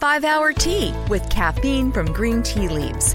5 Hour Tea with caffeine from green tea leaves.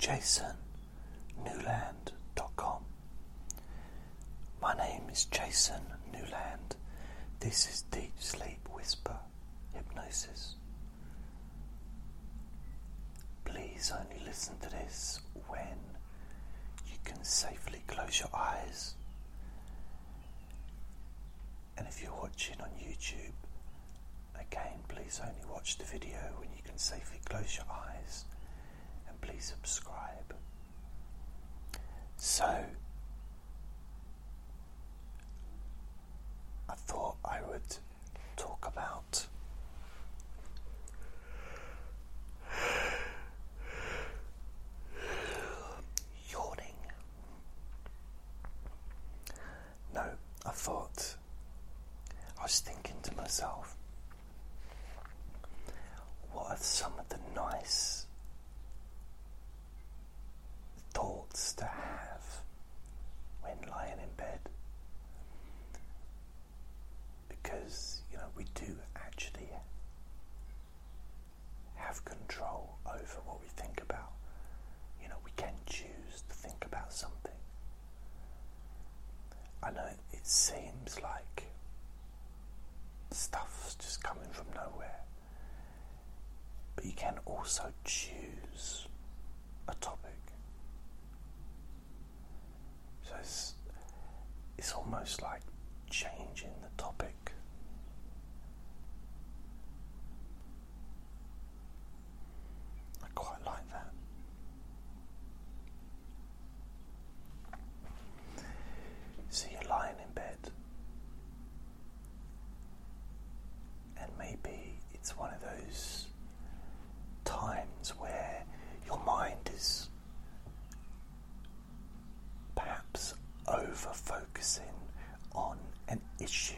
jasonnewland.com. My name is Jason Newland. This is Deep Sleep Whisper Hypnosis. Please only listen to this when you can safely close your eyes. And if you're watching on YouTube, Again, please only watch the video when you can safely close your eyes please subscribe. So, I thought I would talk about yawning. No, I thought I was thinking to myself, what are some of the nice thoughts to have when lying in bed? Because, you know, we do actually have control over what we think about. You know, we can choose to think about something. I know it seems like stuff's just coming from nowhere. But you can also choose a topic. So it's, it's almost like changing the topic. I quite like that. So you're lying in bed and maybe it's one of those times where your mind is perhaps over focusing on an issue.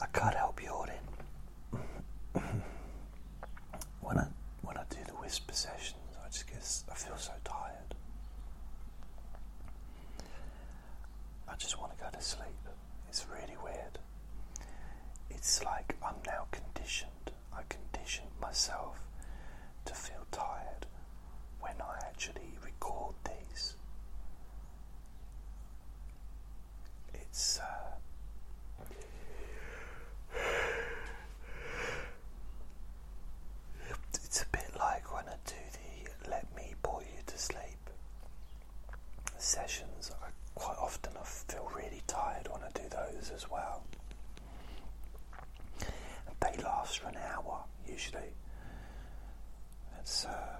I can't help yawning. when I when Whisper sessions, I just get I feel so tired. I just want to go to sleep. It's really weird. It's like I'm now conditioned. I conditioned myself to feel tired when I actually record these. It's uh, it's a bit like when I do the "Let Me Bore You to Sleep" sessions. I quite often I feel really tired when I do those as well. And they last for an hour usually. It's uh,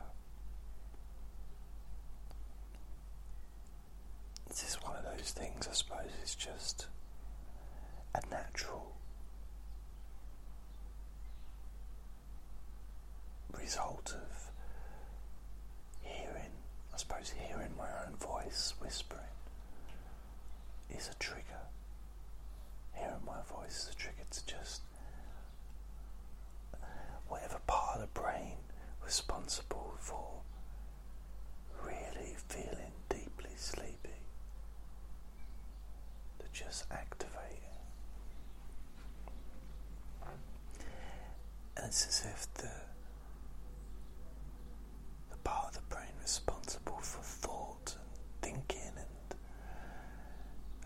it's just one of those things. I suppose it's just a natural result of hearing, I suppose, hearing my own voice whispering is a trigger. Hearing my voice is a trigger to just whatever part of the brain responsible for really feeling deeply sleepy to just activate it. It's as if the part of the brain responsible for thought and thinking and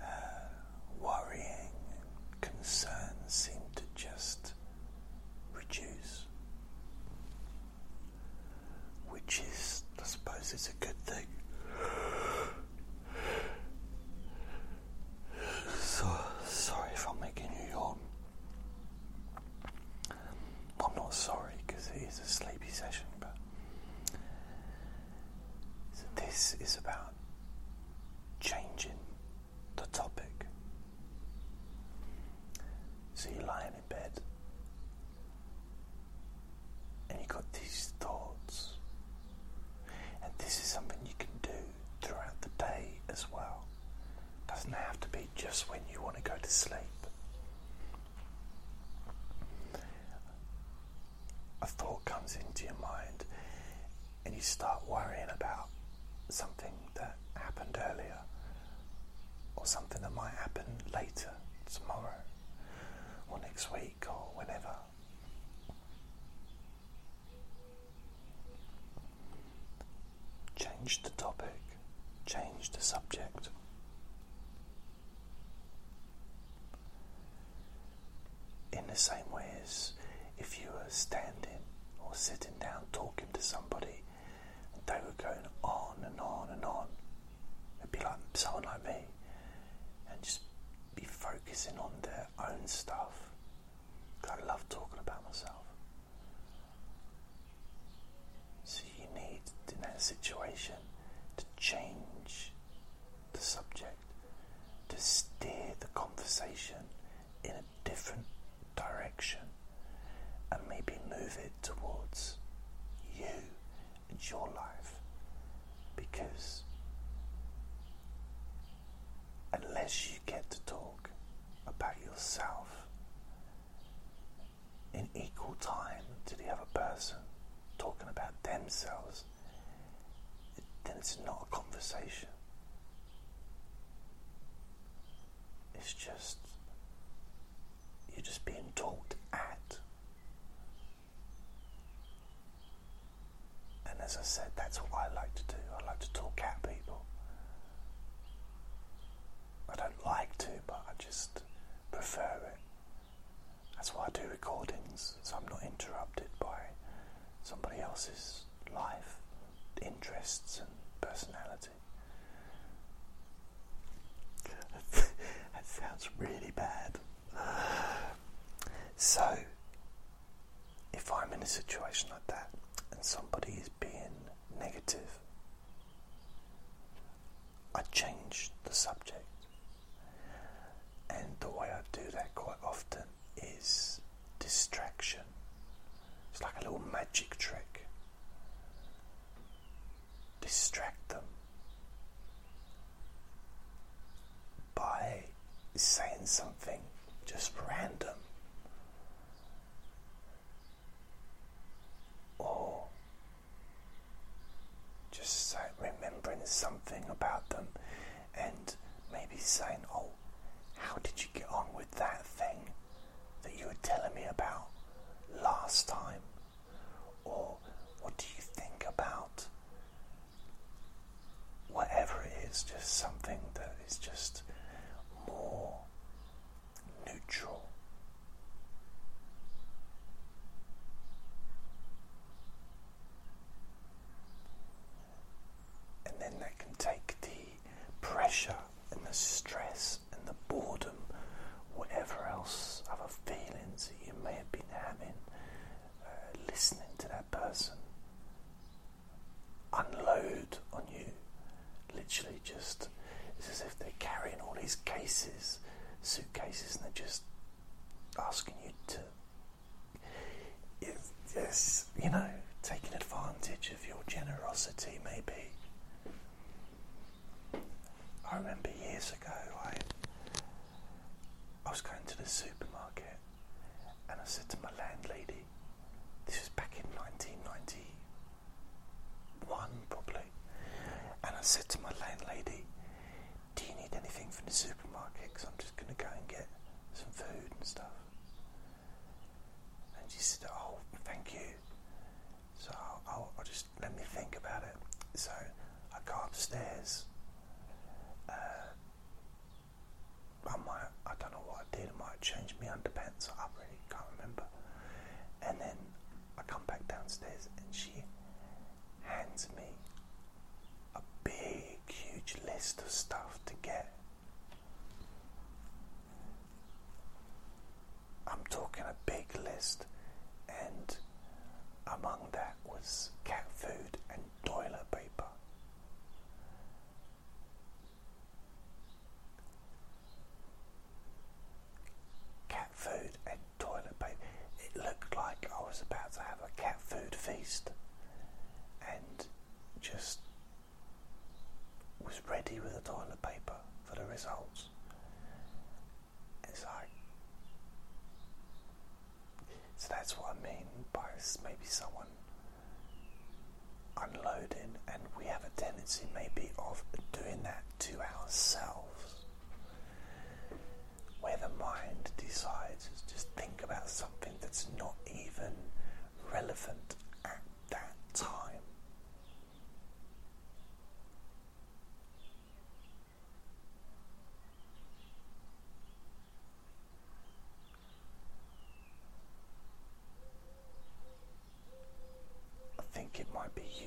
uh, worrying and concern seem to just reduce, which is, I suppose, it's a good thing. So sorry if I'm making you yawn. I'm not sorry because it is a sleepy session, but so this is about be just when you want to go to sleep. A thought comes into your mind and you start worrying about something that happened earlier or something that might happen later, tomorrow or next week or whenever. Change the topic, change the subject. In the same way as if you were standing or sitting down talking to somebody and they were going on and on and on, it'd be like someone like me and just be focusing on their own stuff. I love talking about myself. So you need, in that situation, to change the subject, to steer the conversation in a different direction, and maybe move it towards you and your life. Because unless you get to talk about yourself in equal time to the other person talking about themselves, it's not a conversation. It's just, you're just being talked at. And as I said, that's what I like to do. I like to talk at people. I don't like to, but I just prefer it. That's why I do recordings, so I'm not interrupted by somebody else's life, interests, and personality. that sounds really bad. So, if I'm in a situation like that and somebody is being negative, I change the subject. And the way I do that quite often is distraction. It's like a little magic trick. Distract them by saying something just random or just say, remembering something about them and maybe saying, Oh, how did you get on with that thing that you were telling me about last time? Or what do you think about whatever it is? Just something that is just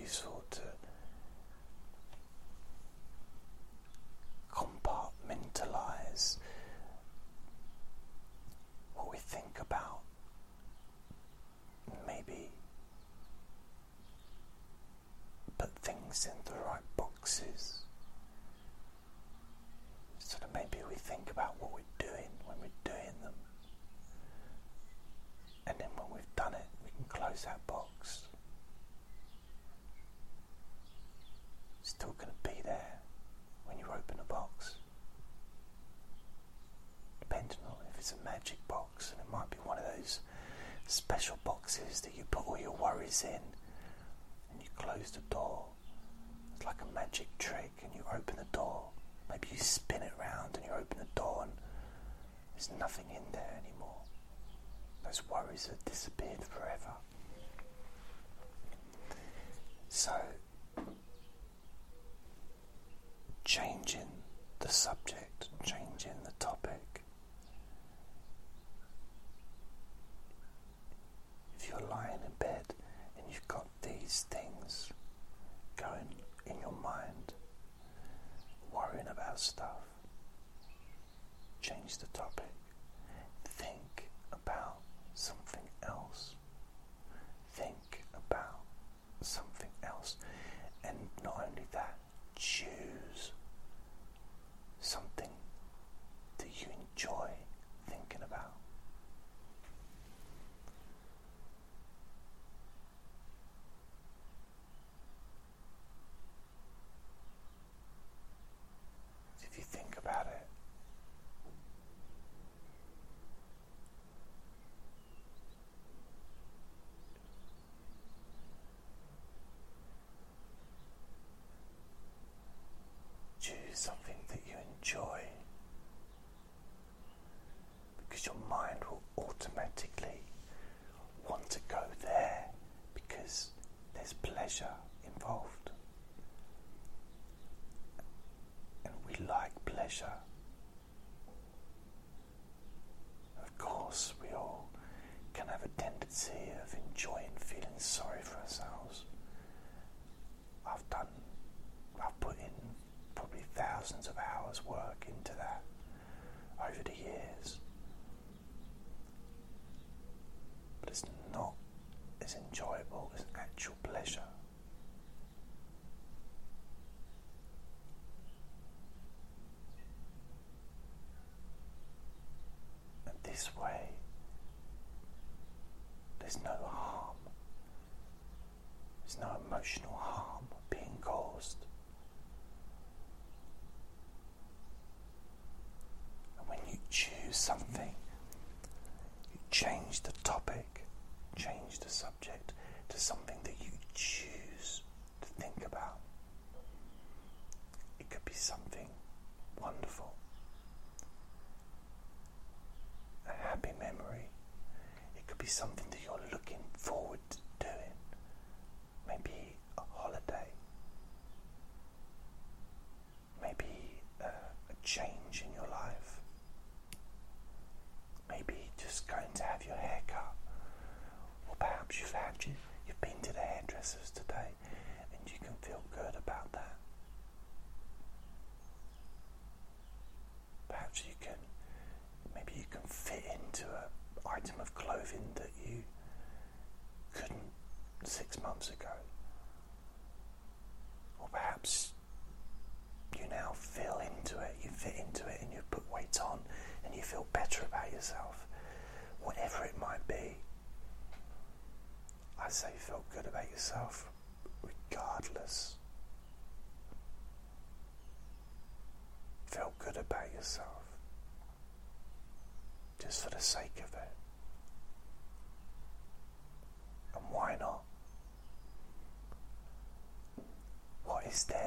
peaceful. still going to be there when you open the box. Depending on if it's a magic box, and it might be one of those special boxes that you put all your worries in and you close the door. It's like a magic trick, and you open the door. Maybe you spin it round and you open the door, and there's nothing in there anymore. Those worries have disappeared forever. So, these things going in your mind, worrying about stuff. Change the topic. not as enjoyable. something. yourself, whatever it might be. I say feel good about yourself regardless. Feel good about yourself just for the sake of it. And why not? What is there?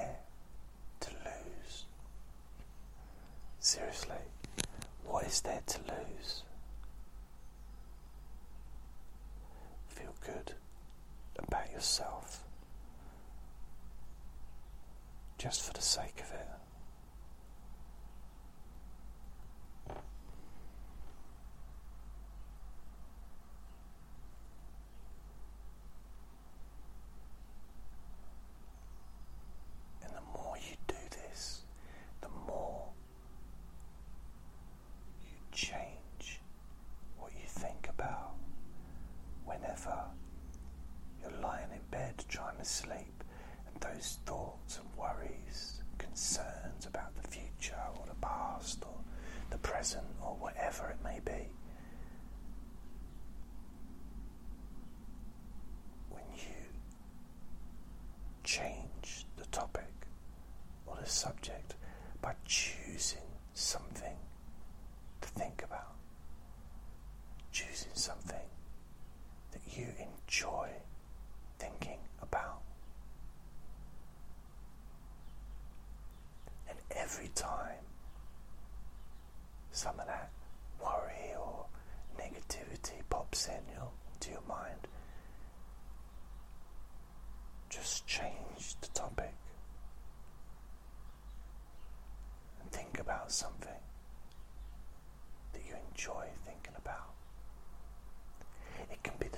just for the sake of it.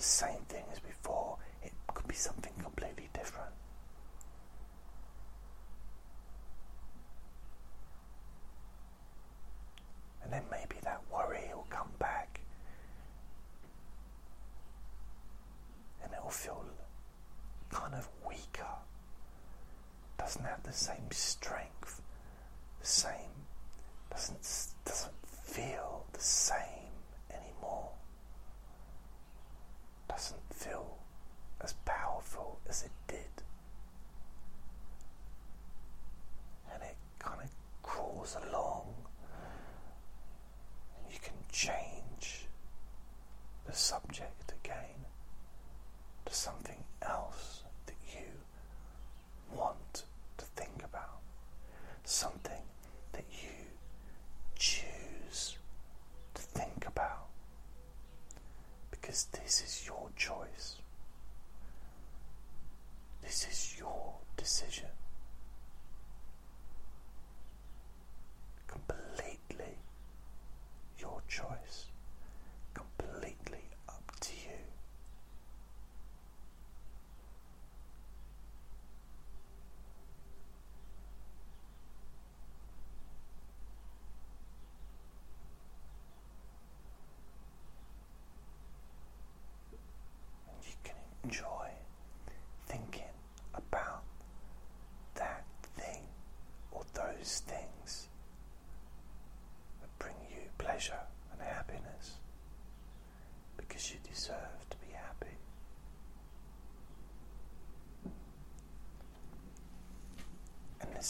same thing as before, it could be something completely different. And then maybe that worry will come back. And it will feel kind of weaker, doesn't have the same strength, the same, doesn't, doesn't feel the same.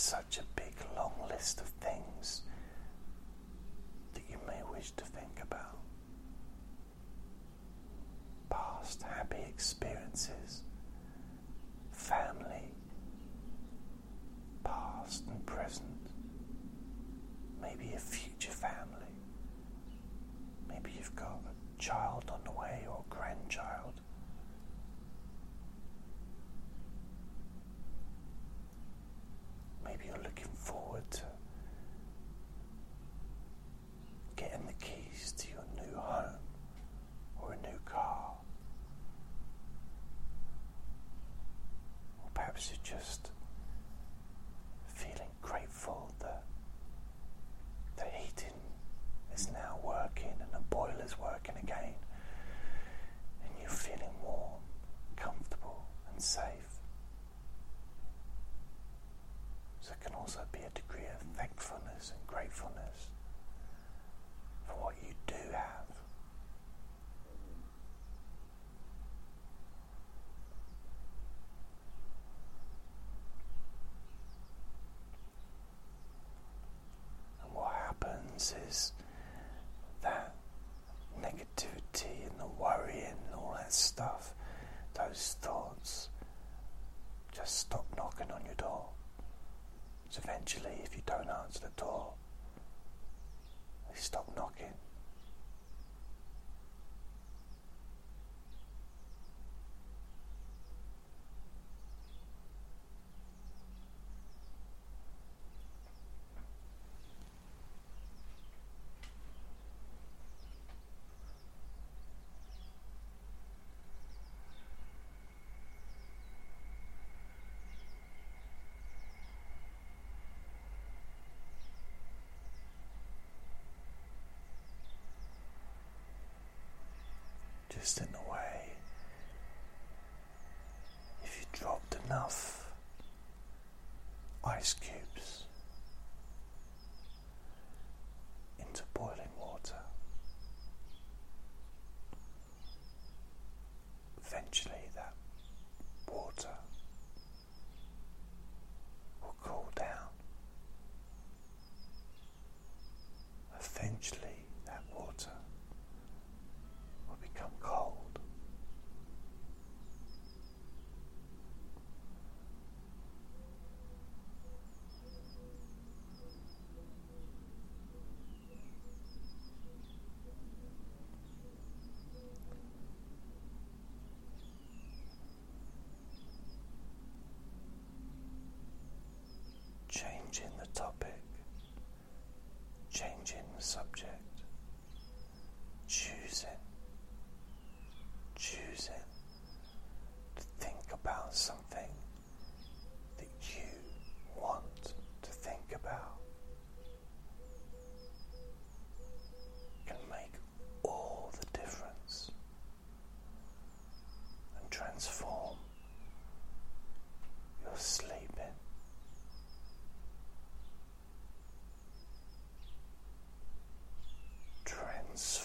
such a big long list of things that you may wish to think about. Past happy experiences, family, past and present, maybe a future family, maybe you've got a child So there can also be a degree of thankfulness and gratefulness for what you do have. And what happens is existent mountains.